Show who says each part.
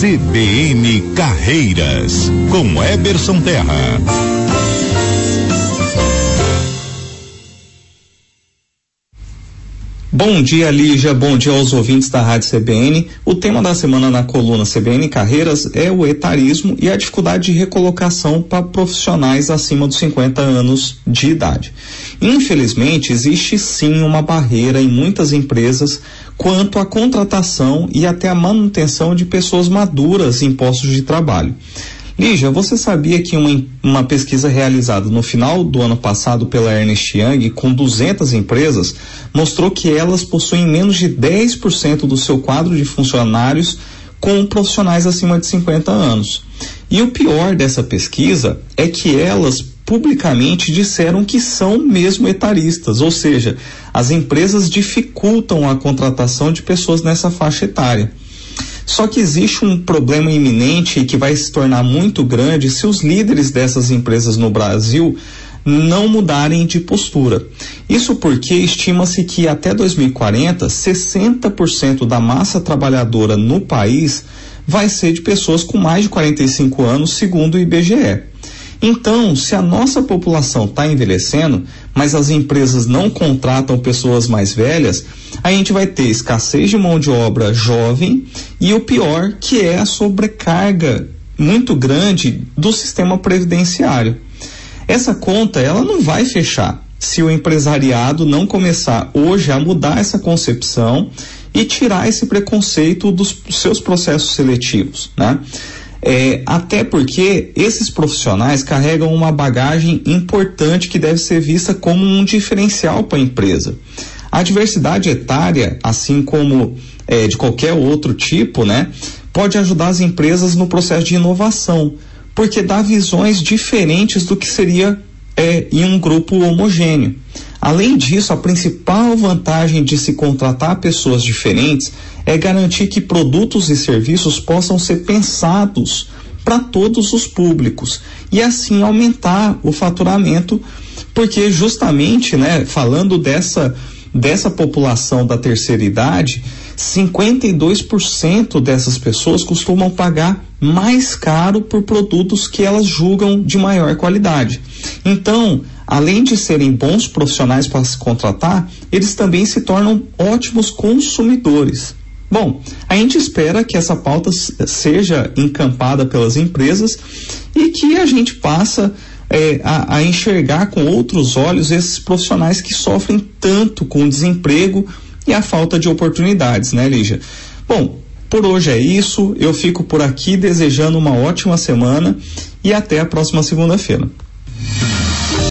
Speaker 1: CBN Carreiras, com Eberson Terra.
Speaker 2: Bom dia, Lígia. Bom dia aos ouvintes da Rádio CBN. O tema da semana na coluna CBN Carreiras é o etarismo e a dificuldade de recolocação para profissionais acima dos 50 anos de idade. Infelizmente, existe sim uma barreira em muitas empresas quanto à contratação e até a manutenção de pessoas maduras em postos de trabalho. Lígia, você sabia que uma, uma pesquisa realizada no final do ano passado pela Ernest Young com 200 empresas mostrou que elas possuem menos de 10% do seu quadro de funcionários com profissionais acima de 50 anos. E o pior dessa pesquisa é que elas publicamente disseram que são mesmo etaristas, ou seja, as empresas dificultam a contratação de pessoas nessa faixa etária. Só que existe um problema iminente que vai se tornar muito grande se os líderes dessas empresas no Brasil não mudarem de postura. Isso porque estima-se que até 2040, 60% da massa trabalhadora no país vai ser de pessoas com mais de 45 anos, segundo o IBGE. Então, se a nossa população está envelhecendo, mas as empresas não contratam pessoas mais velhas, a gente vai ter escassez de mão de obra jovem e o pior, que é a sobrecarga muito grande do sistema previdenciário. Essa conta, ela não vai fechar se o empresariado não começar hoje a mudar essa concepção e tirar esse preconceito dos seus processos seletivos, né? É, até porque esses profissionais carregam uma bagagem importante que deve ser vista como um diferencial para a empresa. A diversidade etária, assim como é, de qualquer outro tipo, né, pode ajudar as empresas no processo de inovação, porque dá visões diferentes do que seria é, em um grupo homogêneo. Além disso, a principal vantagem de se contratar pessoas diferentes é garantir que produtos e serviços possam ser pensados para todos os públicos e assim aumentar o faturamento, porque justamente, né, falando dessa dessa população da terceira idade, 52% dessas pessoas costumam pagar mais caro por produtos que elas julgam de maior qualidade. Então, além de serem bons profissionais para se contratar, eles também se tornam ótimos consumidores. Bom, a gente espera que essa pauta seja encampada pelas empresas e que a gente passa é, a, a enxergar com outros olhos esses profissionais que sofrem tanto com o desemprego e a falta de oportunidades, né, Lígia? Bom, por hoje é isso. Eu fico por aqui desejando uma ótima semana e até a próxima segunda-feira.